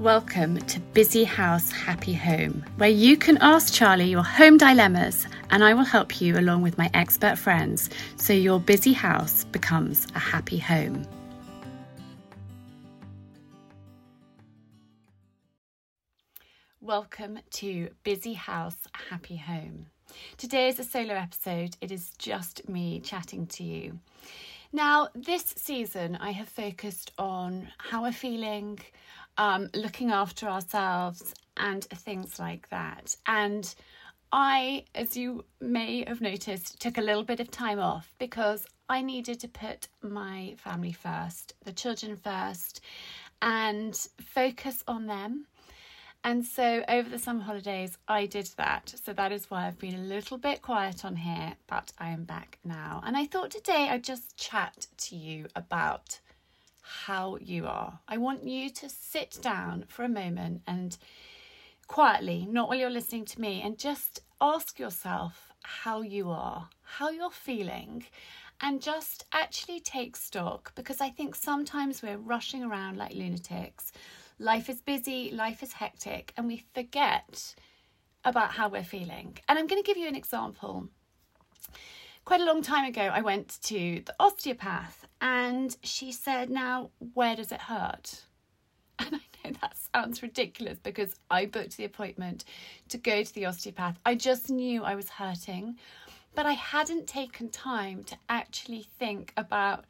Welcome to Busy House Happy Home, where you can ask Charlie your home dilemmas and I will help you along with my expert friends so your busy house becomes a happy home. Welcome to Busy House Happy Home. Today is a solo episode, it is just me chatting to you. Now, this season, I have focused on how we're feeling, um, looking after ourselves, and things like that. And I, as you may have noticed, took a little bit of time off because I needed to put my family first, the children first, and focus on them. And so over the summer holidays, I did that. So that is why I've been a little bit quiet on here, but I am back now. And I thought today I'd just chat to you about how you are. I want you to sit down for a moment and quietly, not while you're listening to me, and just ask yourself how you are, how you're feeling, and just actually take stock because I think sometimes we're rushing around like lunatics. Life is busy, life is hectic, and we forget about how we're feeling. And I'm going to give you an example quite a long time ago, I went to the osteopath and she said, Now, where does it hurt? And I know that sounds ridiculous because I booked the appointment to go to the osteopath. I just knew I was hurting, but I hadn't taken time to actually think about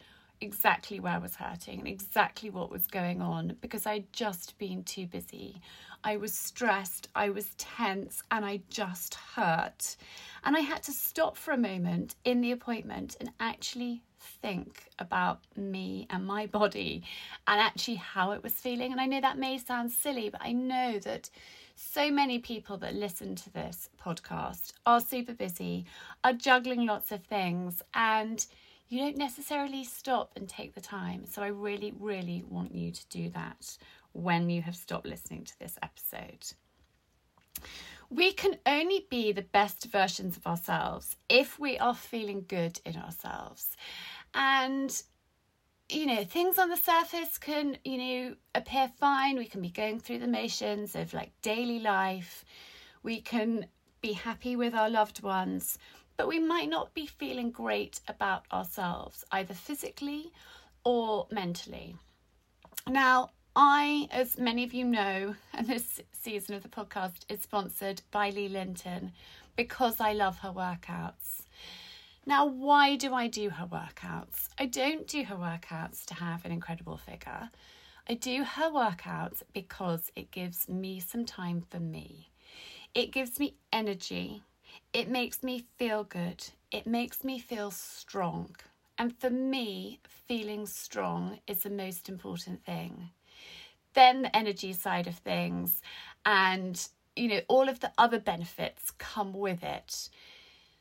exactly where I was hurting and exactly what was going on because I'd just been too busy. I was stressed, I was tense, and I just hurt. And I had to stop for a moment in the appointment and actually think about me and my body and actually how it was feeling. And I know that may sound silly, but I know that so many people that listen to this podcast are super busy, are juggling lots of things, and you don't necessarily stop and take the time. So I really, really want you to do that when you have stopped listening to this episode. We can only be the best versions of ourselves if we are feeling good in ourselves. And you know, things on the surface can, you know, appear fine. We can be going through the motions of like daily life. We can be happy with our loved ones, but we might not be feeling great about ourselves, either physically or mentally. Now, I, as many of you know, and this season of the podcast is sponsored by Leigh Linton because I love her workouts. Now, why do I do her workouts? I don't do her workouts to have an incredible figure. I do her workouts because it gives me some time for me. It gives me energy. It makes me feel good. It makes me feel strong. And for me, feeling strong is the most important thing then the energy side of things and you know all of the other benefits come with it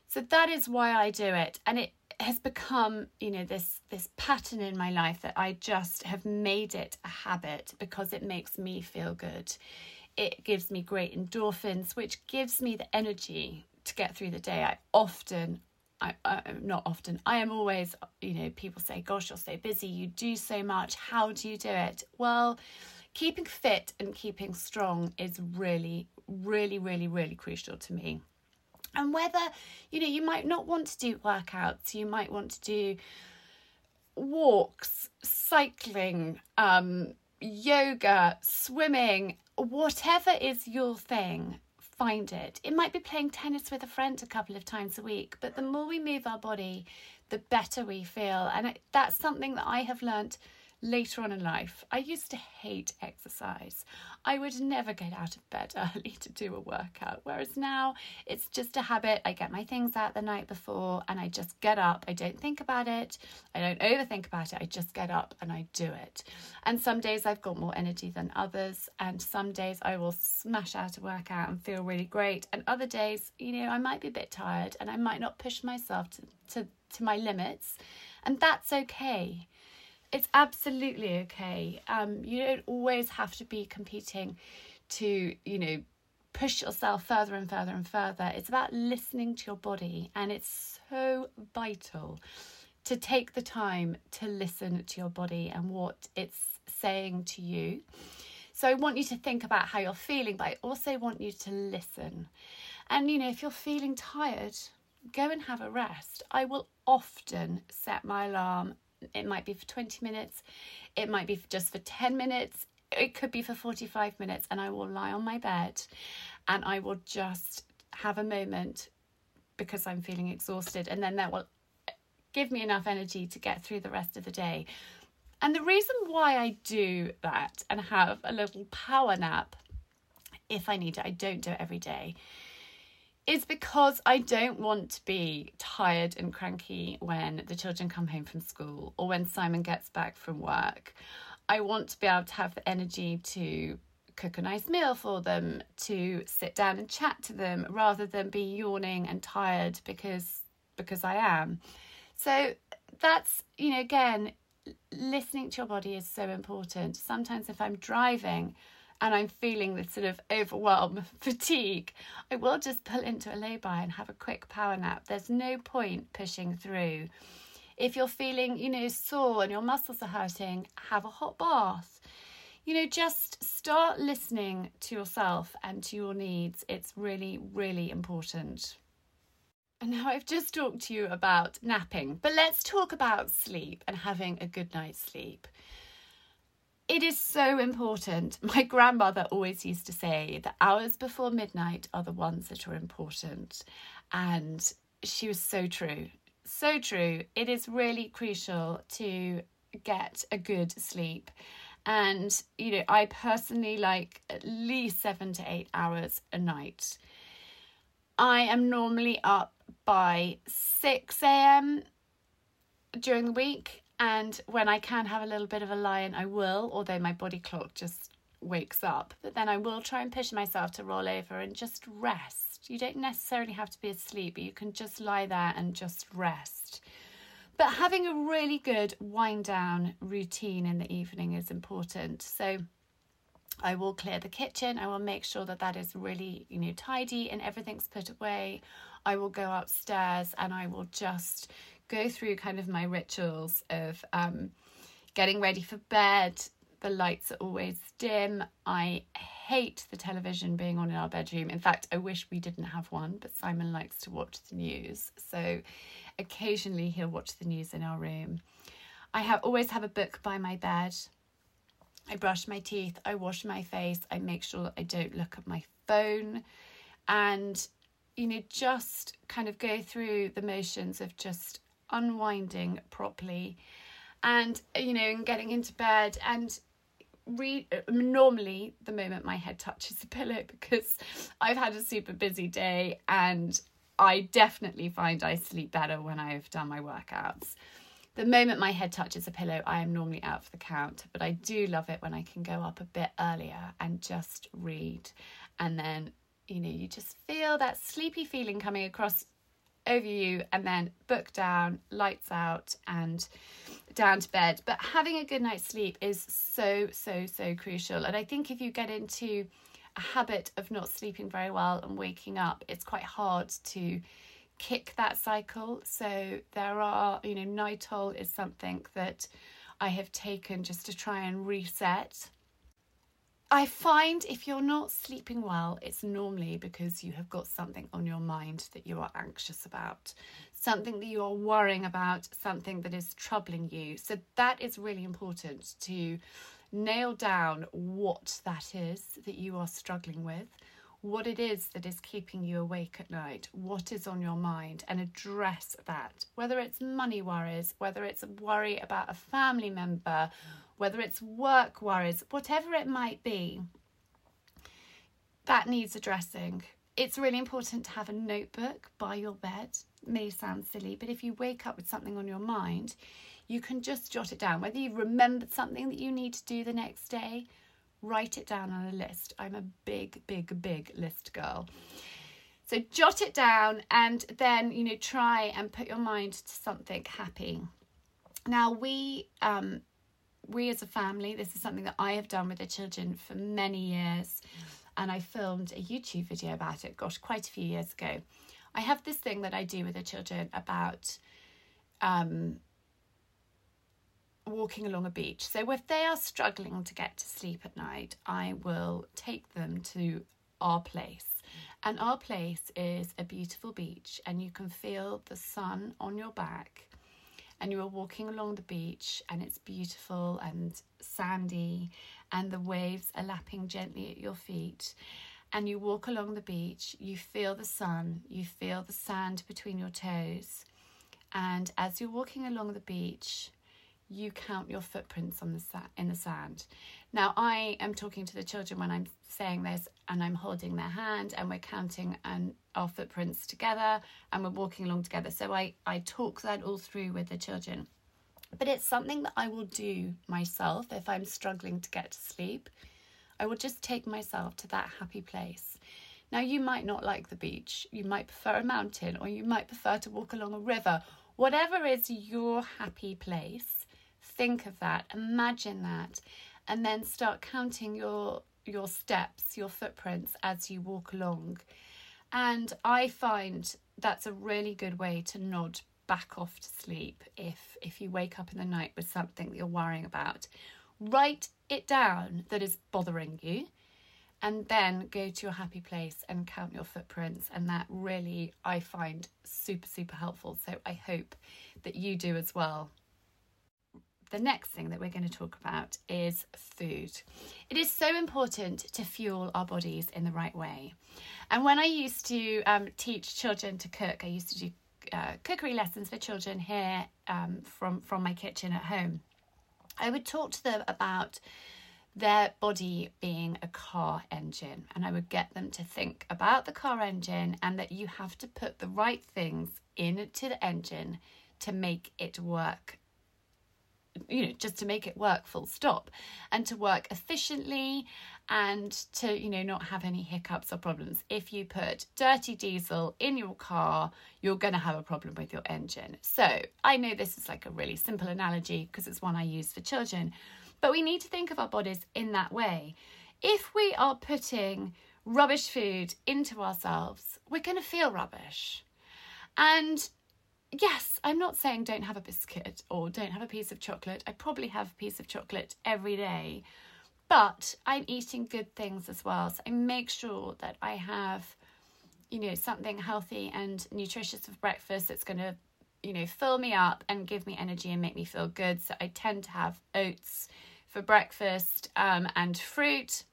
so that is why i do it and it has become you know this this pattern in my life that i just have made it a habit because it makes me feel good it gives me great endorphins which gives me the energy to get through the day i often I, I not often i am always you know people say gosh you're so busy you do so much how do you do it well keeping fit and keeping strong is really, really, really, really crucial to me. And whether, you know, you might not want to do workouts, you might want to do walks, cycling, um, yoga, swimming, whatever is your thing, find it. It might be playing tennis with a friend a couple of times a week, but the more we move our body, the better we feel. And that's something that I have learnt later on in life, I used to hate exercise. I would never get out of bed early to do a workout, whereas now it's just a habit. I get my things out the night before and I just get up. I don't think about it, I don't overthink about it. I just get up and I do it. And some days I've got more energy than others, and some days I will smash out a workout and feel really great. And other days, you know, I might be a bit tired and I might not push myself to, to, to my limits. And that's okay it's absolutely okay. Um, you don't always have to be competing to, you know, push yourself further and further and further. It's about listening to your body, and it's so vital to take the time to listen to your body and what it's saying to you. So I want you to think about how you're feeling, but I also want you to listen. And, you know, if you're feeling tired, go and have a rest. I will often set my alarm. It might be for 20 minutes, it might be just for 10 minutes, it could be for 45 minutes, and I will lie on my bed and I will just have a moment because I'm feeling exhausted, and then that will give me enough energy to get through the rest of the day. And the reason why I do that and have a little power nap, if I need it, I don't do it every day, is because I don't want to be tired and cranky when the children come home from school or when Simon gets back from work. I want to be able to have the energy to cook a nice meal for them, to sit down and chat to them rather than be yawning and tired because because I am. So that's, you know, again, listening to your body is so important. Sometimes if I'm driving and I'm feeling this sort of overwhelm, fatigue, I will just pull into a lay-by and have a quick power nap. There's no point pushing through. If you're feeling, you know, sore and your muscles are hurting, have a hot bath. You know, just start listening to yourself and to your needs. It's really, really important. And now I've just talked to you about napping, but let's talk about sleep and having a good night's sleep. It is so important. My grandmother always used to say the hours before midnight are the ones that are important. And she was so true. So true. It is really crucial to get a good sleep. And, you know, I personally like at least seven to eight hours a night. I am normally up by 6 a.m. during the week. And when I can have a little bit of a lie in, I will, although my body clock just wakes up. But then I will try and push myself to roll over and just rest. You don't necessarily have to be asleep, but you can just lie there and just rest. But having a really good wind down routine in the evening is important. So I will clear the kitchen. I will make sure that that is really, you know, tidy and everything's put away. I will go upstairs and I will just go through kind of my rituals of um, getting ready for bed. The lights are always dim. I hate the television being on in our bedroom. In fact, I wish we didn't have one, but Simon likes to watch the news. So occasionally he'll watch the news in our room. I have always have a book by my bed. I brush my teeth, I wash my face, I make sure that I don't look at my phone. And you know, just kind of go through the motions of just unwinding properly and, you know, and getting into bed and read um, normally the moment my head touches the pillow because I've had a super busy day and I definitely find I sleep better when I've done my workouts. The moment my head touches a pillow, I am normally out for the count, but I do love it when I can go up a bit earlier and just read and then you know, you just feel that sleepy feeling coming across over you and then book down, lights out, and down to bed. But having a good night's sleep is so, so, so crucial. And I think if you get into a habit of not sleeping very well and waking up, it's quite hard to kick that cycle. So there are, you know, Nytol is something that I have taken just to try and reset I find if you're not sleeping well, it's normally because you have got something on your mind that you are anxious about, something that you are worrying about, something that is troubling you. So that is really important to nail down what that is that you are struggling with, what it is that is keeping you awake at night, what is on your mind, and address that. Whether it's money worries, whether it's a worry about a family member, whether it's work worries, whatever it might be, that needs addressing. It's really important to have a notebook by your bed. It may sound silly, but if you wake up with something on your mind, you can just jot it down. Whether you've remembered something that you need to do the next day, write it down on a list. I'm a big, big, big list girl. So jot it down and then, you know, try and put your mind to something happy. Now, we, um, we as a family, this is something that I have done with the children for many years, and I filmed a YouTube video about it, gosh, quite a few years ago. I have this thing that I do with the children about um, walking along a beach. So if they are struggling to get to sleep at night, I will take them to our place. And our place is a beautiful beach, and you can feel the sun on your back. And you are walking along the beach, and it's beautiful and sandy, and the waves are lapping gently at your feet. And you walk along the beach, you feel the sun, you feel the sand between your toes. And as you're walking along the beach, you count your footprints on the sa- in the sand. Now, I am talking to the children when I'm saying this, and I'm holding their hand, and we're counting and our footprints together, and we're walking along together. So I I talk that all through with the children, but it's something that I will do myself if I'm struggling to get to sleep. I will just take myself to that happy place. Now, you might not like the beach, you might prefer a mountain, or you might prefer to walk along a river. Whatever is your happy place, think of that, imagine that, and then start counting your your steps, your footprints as you walk along. And I find that's a really good way to nod back off to sleep if if you wake up in the night with something that you're worrying about. Write it down that is bothering you and then go to your happy place and count your footprints and that really I find super super helpful. So I hope that you do as well the next thing that we're going to talk about is food. It is so important to fuel our bodies in the right way. And when I used to um, teach children to cook, I used to do uh, cookery lessons for children here um, from, from my kitchen at home. I would talk to them about their body being a car engine, and I would get them to think about the car engine and that you have to put the right things into the engine to make it work you know just to make it work full stop and to work efficiently and to you know not have any hiccups or problems. If you put dirty diesel in your car you're going to have a problem with your engine. So i know this is like a really simple analogy because it's one i use for children but we need to think of our bodies in that way. If we are putting rubbish food into ourselves we're going to feel rubbish. And yes, I'm not saying don't have a biscuit or don't have a piece of chocolate. I probably have a piece of chocolate every day, but I'm eating good things as well. So I make sure that I have, you know, something healthy and nutritious for breakfast that's going to, you know, fill me up and give me energy and make me feel good. So I tend to have oats for breakfast um, and fruit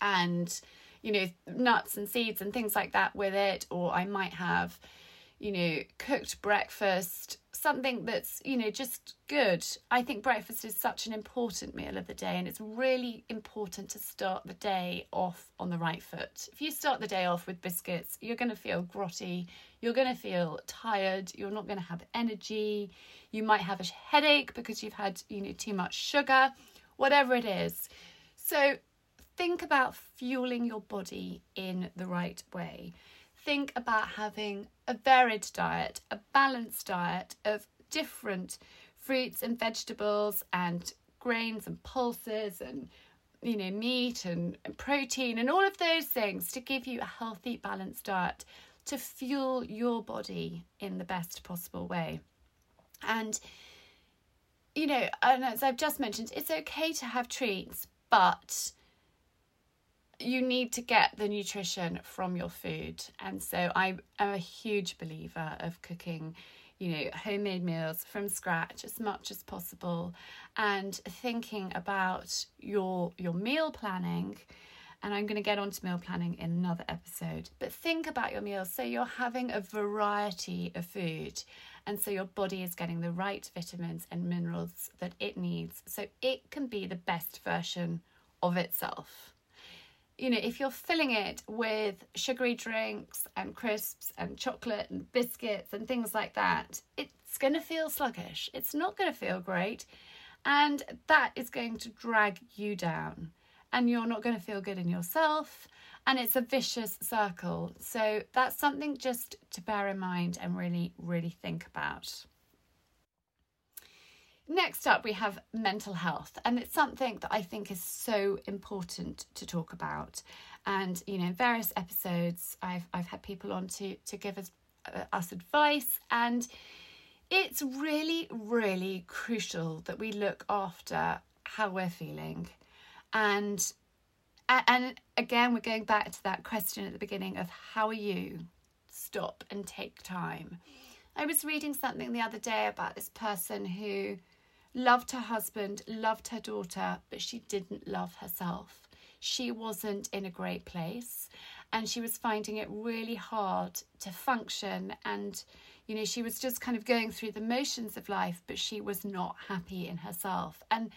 and, you know, nuts and seeds and things like that with it. Or I might have you know, cooked breakfast, something that's, you know, just good. I think breakfast is such an important meal of the day, and it's really important to start the day off on the right foot. If you start the day off with biscuits, you're going to feel grotty, you're going to feel tired, you're not going to have energy, you might have a headache because you've had, you know, too much sugar, whatever it is. So think about fueling your body in the right way think about having a varied diet, a balanced diet of different fruits and vegetables and grains and pulses and you know meat and, protein and all of those things to give you a healthy balanced diet to fuel your body in the best possible way. And you know and as i've just mentioned it's okay to have treats but you need to get the nutrition from your food. And so I am a huge believer of cooking, you know, homemade meals from scratch as much as possible and thinking about your your meal planning. And I'm going to get onto meal planning in another episode. But think about your meals so you're having a variety of food and so your body is getting the right vitamins and minerals that it needs so it can be the best version of itself you know, if you're filling it with sugary drinks and crisps and chocolate and biscuits and things like that, it's going to feel sluggish. It's not going to feel great. And that is going to drag you down. And you're not going to feel good in yourself. And it's a vicious circle. So that's something just to bear in mind and really, really think about. Next up, we have mental health, and it's something that I think is so important to talk about. And you know, various episodes, I've I've had people on to to give us uh, us advice, and it's really, really crucial that we look after how we're feeling. And and again, we're going back to that question at the beginning of how are you? Stop and take time. I was reading something the other day about this person who loved her husband, loved her daughter, but she didn't love herself. She wasn't in a great place and she was finding it really hard to function. And you know she was just kind of going through the motions of life but she was not happy in herself. And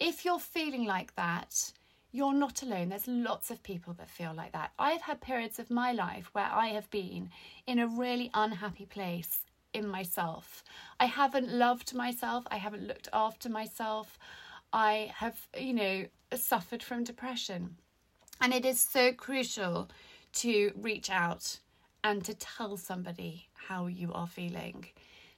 if you're feeling like that you're not alone. There's lots of people that feel like that. I've had periods of my life where i have been in a really unhappy place in myself i haven't loved myself i haven't looked after myself i have you know suffered from depression and it is so crucial to reach out and to tell somebody how you are feeling,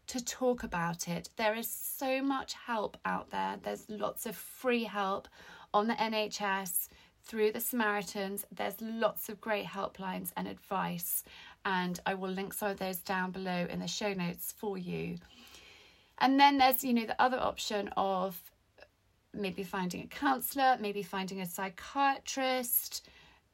to talk about it. There is so much help out there. There's lots of free help on the NHS through the Samaritans. There's lots of great helplines and advice, and I will link some of those down below in the show notes for you. And then there's, you know, the other option of maybe finding a counsellor, maybe finding a psychiatrist,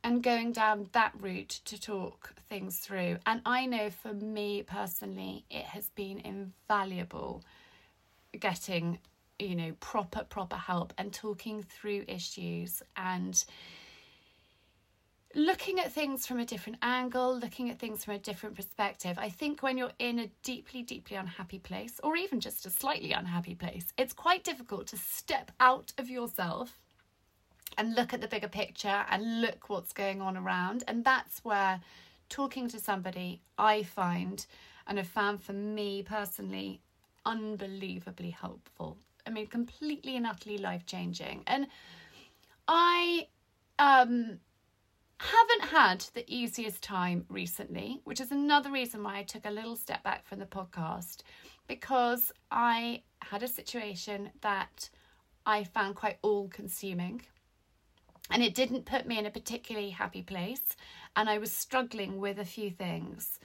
and going down that route to talk things through. And I know for me personally, it has been invaluable getting, you know, proper, proper help and talking through issues and looking at things from a different angle, looking at things from a different perspective. I think when you're in a deeply, deeply unhappy place, or even just a slightly unhappy place, it's quite difficult to step out of yourself and look at the bigger picture and look what's going on around. And that's where talking to somebody I find and have found for me personally unbelievably helpful. I mean, completely and utterly life changing. And I um, haven't had the easiest time recently, which is another reason why I took a little step back from the podcast because I had a situation that I found quite all consuming and it didn't put me in a particularly happy place and i was struggling with a few things.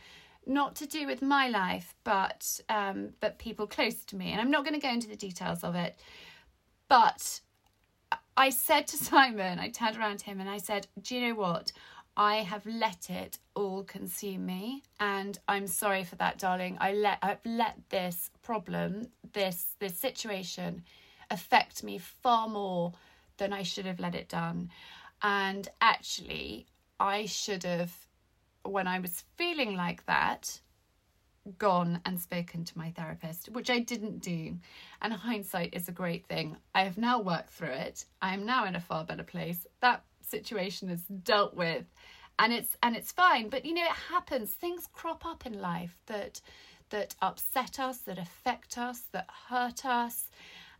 Not to do with my life but um, but people close to me and i'm not going to go into the details of it but i said to simon i turned around to him and i said do you know what i have let it all consume me and i'm sorry for that darling i let i've let this problem this this situation affect me far more than I should have let it done. And actually, I should have, when I was feeling like that, gone and spoken to my therapist, which I didn't do. And hindsight is a great thing. I have now worked through it. I am now in a far better place. That situation is dealt with and it's and it's fine. But you know, it happens. Things crop up in life that that upset us, that affect us, that hurt us.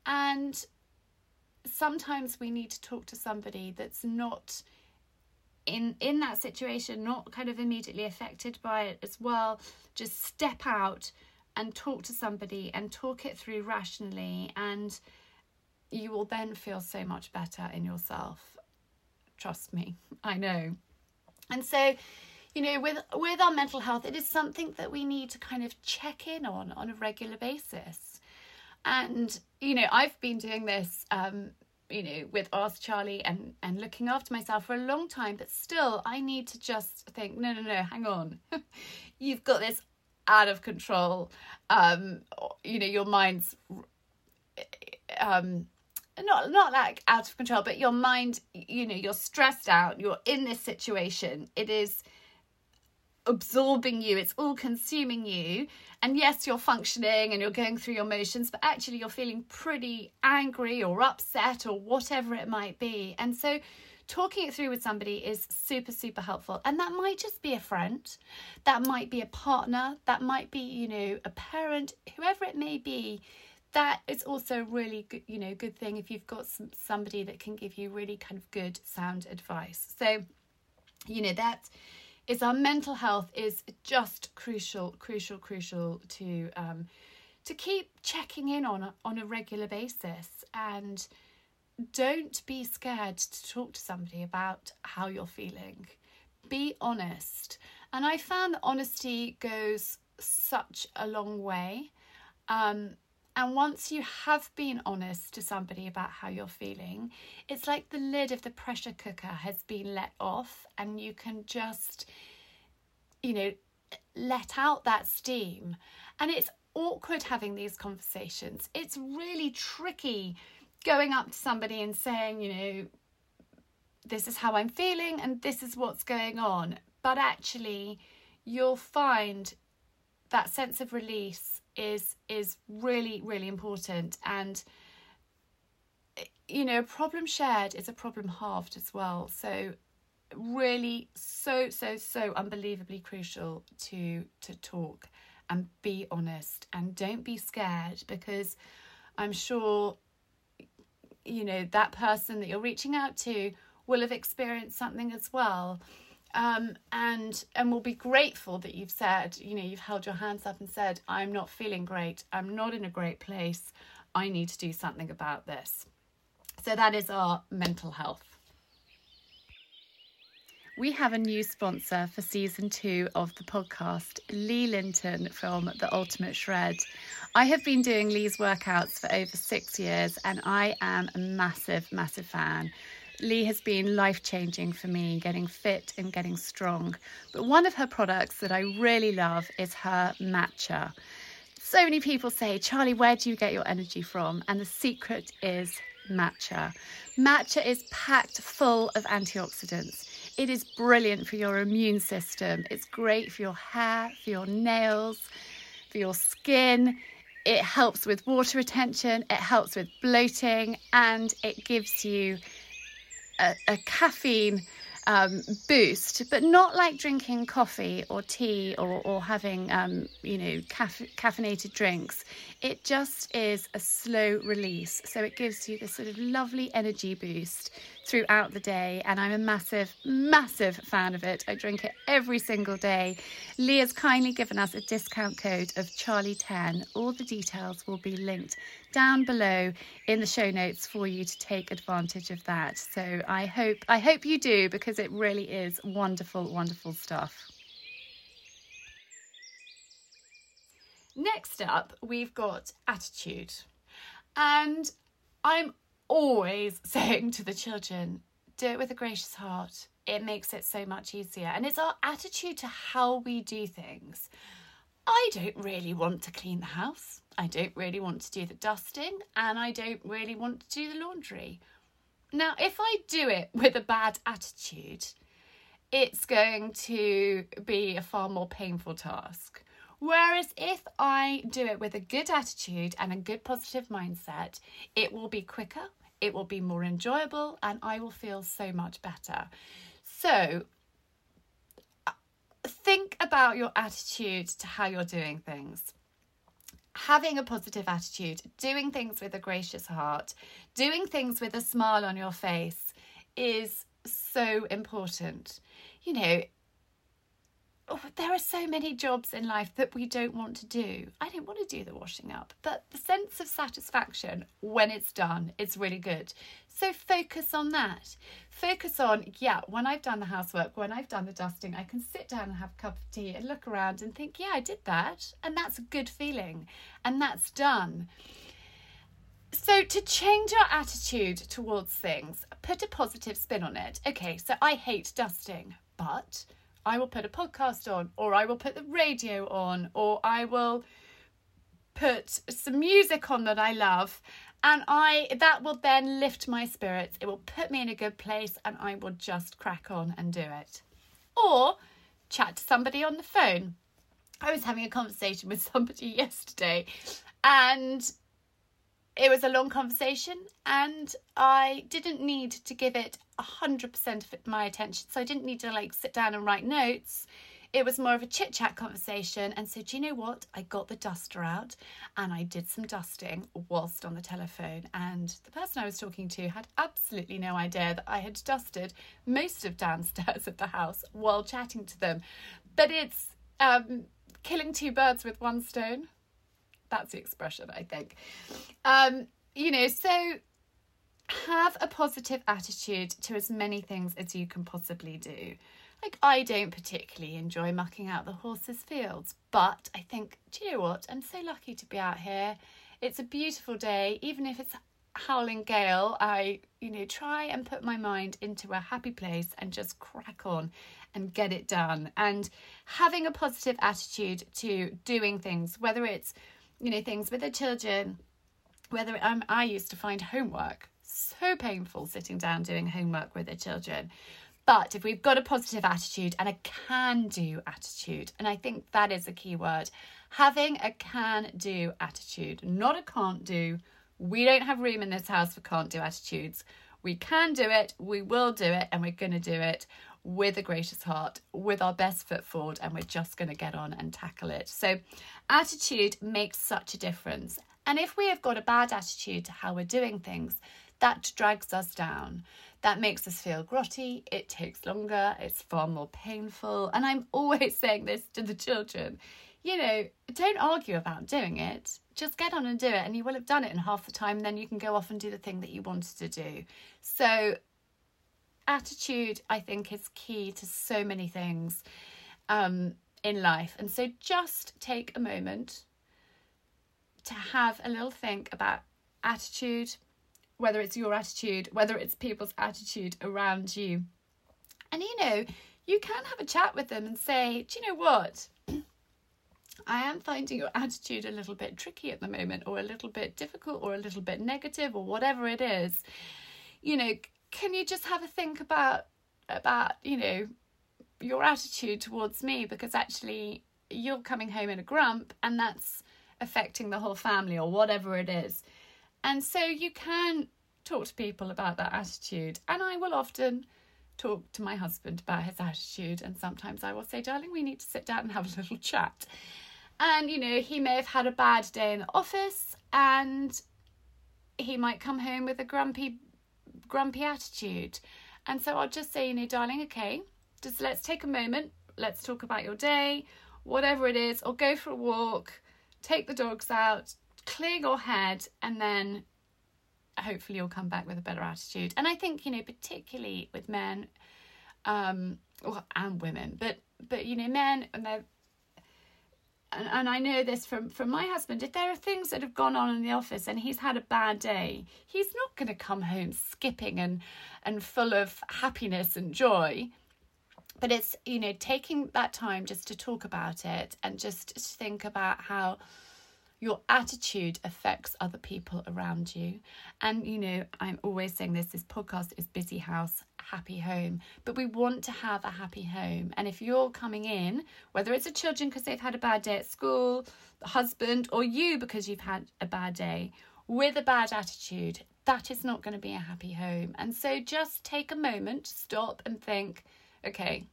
And sometimes we need to talk to somebody that's not in in that situation not kind of immediately affected by it as well just step out and talk to somebody and talk it through rationally and you will then feel so much better in yourself. Trust me i know. And so you know with with our mental health it is something that we need to kind of check in on on a regular basis. And you know i've been doing this um you know, with Ask Charlie and, and looking after myself for a long time, but still I need to just think, no, no, no, hang on. You've got this out of control. Um, you know, your mind's um not not like out of control, but your mind, you know, you're stressed out, you're in this situation. It is absorbing you, it's all consuming you. And yes, you're functioning and you're going through your motions, but actually you're feeling pretty angry or upset or whatever it might be. And so talking it through with somebody is super, super helpful. And that might just be a friend, that might be a partner, that might be, you know, a parent, whoever it may be. That is also a really good, you know, good thing if you've got some, somebody that can give you really kind of good sound advice. So, you know, that is our mental health is just crucial, crucial, crucial to um, to keep checking in on on a regular basis and don't be scared to talk to somebody about how you're feeling. Be honest. And I found that honesty goes such a long way. Um, and once you have been honest to somebody about how you're feeling, it's like the lid of the pressure cooker has been let off, and you can just, you know, let out that steam. And it's awkward having these conversations. It's really tricky going up to somebody and saying, you know, this is how I'm feeling and this is what's going on. But actually, you'll find that sense of release is is really really important. And you know a problem shared is a problem halved as well. So really so so so unbelievably crucial to to talk and be honest. And don't be scared because i'm sure you know that person that you're reaching out to will have experienced something as well um, and and will be grateful that you've said you know you've held your hands up and said i'm not feeling great i'm not in a great place i need to do something about this so that is our mental health we have a new sponsor for season two of the podcast, Leigh Linton from The Ultimate Shred. I have been doing Leigh's workouts for over six years and I am a massive, massive fan. Leigh has been life changing for me, getting fit and getting strong. But one of her products that I really love is her matcha. So many people say, Charlie, where do you get your energy from? And the secret is matcha. Matcha is packed full of antioxidants. It is brilliant for your immune system. It's great for your hair, for your nails, for your skin. It helps with water retention, it helps with bloating, and it gives you a, a caffeine um, boost, but not like drinking coffee or tea or, or having, um, you know, caffeinated drinks. It just is a slow release. So it gives you this sort of lovely energy boost throughout the day. And I'm a massive, massive fan of it. I drink it every single day. Leigh's kindly given us a discount code of Charlie10. All the details will be linked down below in the show notes for you to take advantage of that. So I hope I hope you do because it really is wonderful, wonderful stuff. Next up, we've got attitude. And I'm always saying to the children, do it with a gracious heart. It makes it so much easier. And it's our attitude to how we do things. I don't really want to clean the house. I don't really want to do the dusting. And I don't really want to do the laundry. Now, if I do it with a bad attitude, it's going to be a far more painful task. Whereas if I do it with a good attitude and a good positive mindset, it will be quicker, it will be more enjoyable, and I will feel so much better. So, think about your attitude to how you're doing things. Having a positive attitude, doing things with a gracious heart, doing things with a smile on your face is so important. You know, oh, there are so many jobs in life that we don't want to do. I don't want to do the washing up, but the sense of satisfaction when it's done is really good. So focus on that. Focus on, yeah, when I've done the housework, when I've done the dusting, I can sit down and have a cup of tea and look around and think, yeah, I did that. And that's a good feeling. And that's done. So, to change our attitude towards things, put a positive spin on it. Okay, so I hate dusting, but I will put a podcast on, or I will put the radio on, or I will put some music on that I love and I that will then lift my spirits. It will put me in a good place and I will just crack on and do it. Or chat to somebody on the phone. I was having a conversation with somebody yesterday and it was a long conversation and I didn't need to give it 100% of my attention. So I didn't need to like sit down and write notes. It was more of a chit chat conversation. And so, do you know what? I got the duster out and I did some dusting whilst on the telephone. And the person I was talking to had absolutely no idea that I had dusted most of downstairs of the house while chatting to them. But it's um, killing two birds with one stone. That's the expression, I think. Um, you know, so have a positive attitude to as many things as you can possibly do. Like, I don't particularly enjoy mucking out the horses' fields, but I think, do you know what? I'm so lucky to be out here. It's a beautiful day, even if it's howling gale. I, you know, try and put my mind into a happy place and just crack on and get it done. And having a positive attitude to doing things, whether it's, you know, things with the children, whether um, I used to find homework so painful sitting down doing homework with the children but if we've got a positive attitude and a can do attitude, and I think that is a key word, having a can do attitude, not a can't do. We don't have room in this house for can't do attitudes. We can do it, we will do it, and we're going to do it with a gracious heart, with our best foot forward, and we're just going to get on and tackle it. So, attitude makes such a difference. And if we have got a bad attitude to how we're doing things, that drags us down that makes us feel grotty. It takes longer. It's far more painful. And I'm always saying this to the children you know, don't argue about doing it. Just get on and do it, and you will have done it in half the time. Then you can go off and do the thing that you wanted to do. So, attitude, I think, is key to so many things um, in life. And so, just take a moment to have a little think about attitude, whether it's your attitude, whether it's people's attitude around you. And you know, you can have a chat with them and say, Do you know what? I am finding your attitude a little bit tricky at the moment, or a little bit difficult, or a little bit negative, or whatever it is. You know, can you just have a think about about you know your attitude towards me because actually you're coming home in a grump and that's affecting the whole family or whatever it is. And so you can talk to people about that attitude. And I will often talk to my husband about his attitude. And sometimes I will say, darling, we need to sit down and have a little chat. And, you know, he may have had a bad day in the office and he might come home with a grumpy, grumpy attitude. And so I'll just say, you know, darling, okay, just let's take a moment. Let's talk about your day, whatever it is, or go for a walk, take the dogs out, clear your head and then hopefully you'll come back with a better attitude. And I think, you know, particularly with men, um, well, and women, but but you know, men and they're and, and I know this from from my husband. If there are things that have gone on in the office and he's had a bad day, he's not going to come home skipping and and full of happiness and joy. But it's you know taking that time just to talk about it and just think about how your attitude affects other people around you. And, you know, I'm always saying this this podcast is Busy House, Happy Home, but we want to have a happy home. And if you're coming in, whether it's the children because they've had a bad day at school, the husband, or you because you've had a bad day, with a bad attitude, that is not going to be a happy home. And so just take a moment, stop and think, okay,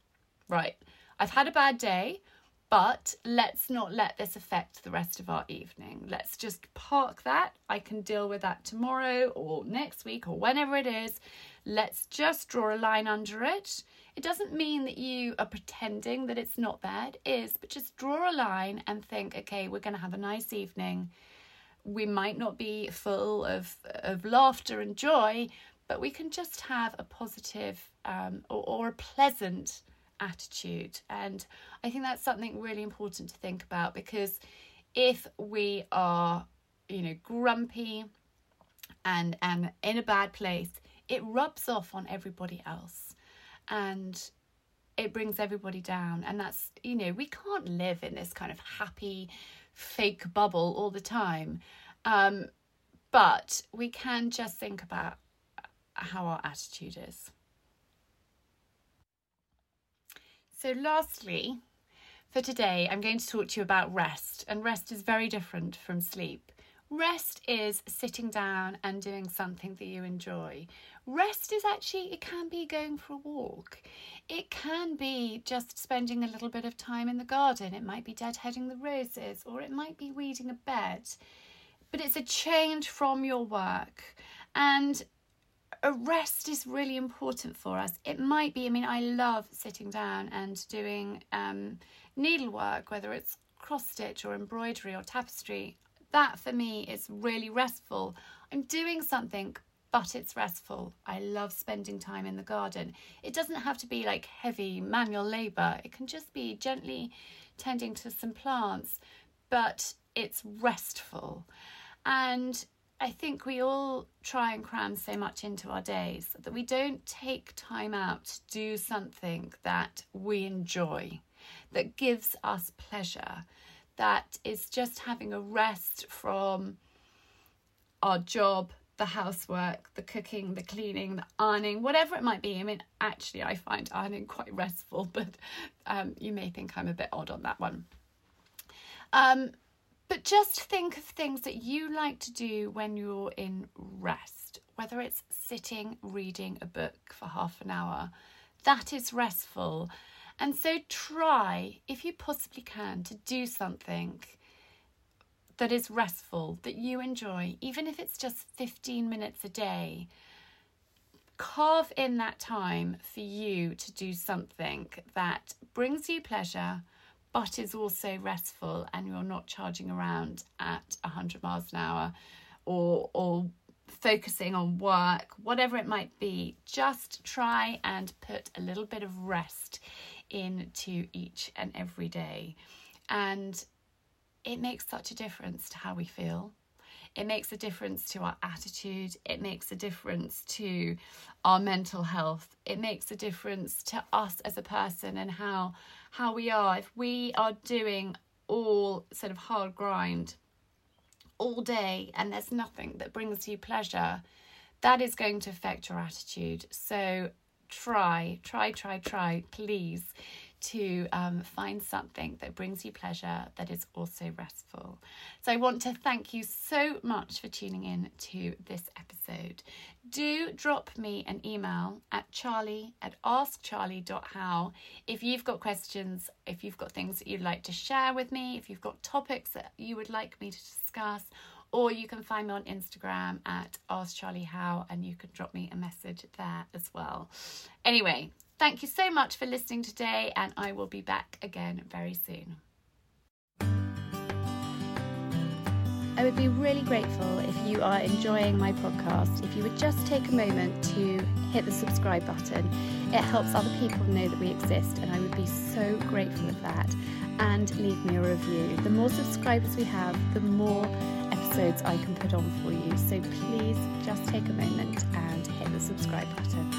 right, I've had a bad day. But let's not let this affect the rest of our evening. Let's just park that. I can deal with that tomorrow or next week or whenever it is. Let's just draw a line under it. It doesn't mean that you are pretending that it's not there. It is, but just draw a line and think, okay, we're going to have a nice evening. We might not be full of, of laughter and joy, but we can just have a positive um, or, or a pleasant attitude. And I think that's something really important to think about because if we are, you know, grumpy and and in a bad place, it rubs off on everybody else. And it brings everybody down. And that's, you know, we can't live in this kind of happy, fake bubble all the time. Um, but we can just think about how our attitude is. So, lastly, for today, I'm going to talk to you about rest, and rest is very different from sleep. Rest is sitting down and doing something that you enjoy. Rest is actually, it can be going for a walk. It can be just spending a little bit of time in the garden. It might be deadheading the roses, or it might be weeding a bed. But it's a change from your work. And a rest is really important for us. It might be, I mean, I love sitting down and doing um, needlework, whether it's cross stitch or embroidery or tapestry. That for me is really restful. I'm doing something but it's restful. I love spending time in the garden. It doesn't have to be like heavy manual labour, it can just be gently tending to some plants, but it's restful. And I think we all try and cram so much into our days that we don't take time out to do something that we enjoy, that gives us pleasure, that is just having a rest from our job, the housework, the cooking, the cleaning, the ironing, whatever it might be. I mean, actually, I find ironing quite restful, but um, you may think I'm a bit odd on that one. Um, but just think of things that you like to do when you're in rest, whether it's sitting, reading a book for half an hour. That is restful. And so try, if you possibly can, to do something that is restful, that you enjoy, even if it's just 15 minutes a day. Carve in that time for you to do something that brings you pleasure, but is also restful, and you're not charging around at 100 miles an hour or, or focusing on work, whatever it might be. Just try and put a little bit of rest into each and every day. And it makes such a difference to how we feel. It makes a difference to our attitude. It makes a difference to our mental health. It makes a difference to us as a person and how how we are. If we are doing all sort of hard grind all day and there's nothing that brings you pleasure, that is going to affect your attitude. So try, try, try, try, please to um, find something that brings you pleasure that is also restful. So I want to thank you so much for tuning in to this episode. Do drop me an email at charlie at askcharlie.how if you've got questions, if you've got things that you'd like to share with me, if you've got topics that you would like me to discuss, or you can find me on Instagram at askcharliehow and you can drop me a message there as well. Anyway, Thank you so much for listening today, and I will be back again very soon. I would be really grateful if you are enjoying my podcast, if you would just take a moment to hit the subscribe button. It helps other people know that we exist, and I would be so grateful of that. And leave me a review. The more subscribers we have, the more episodes I can put on for you. So please just take a moment and hit the subscribe button.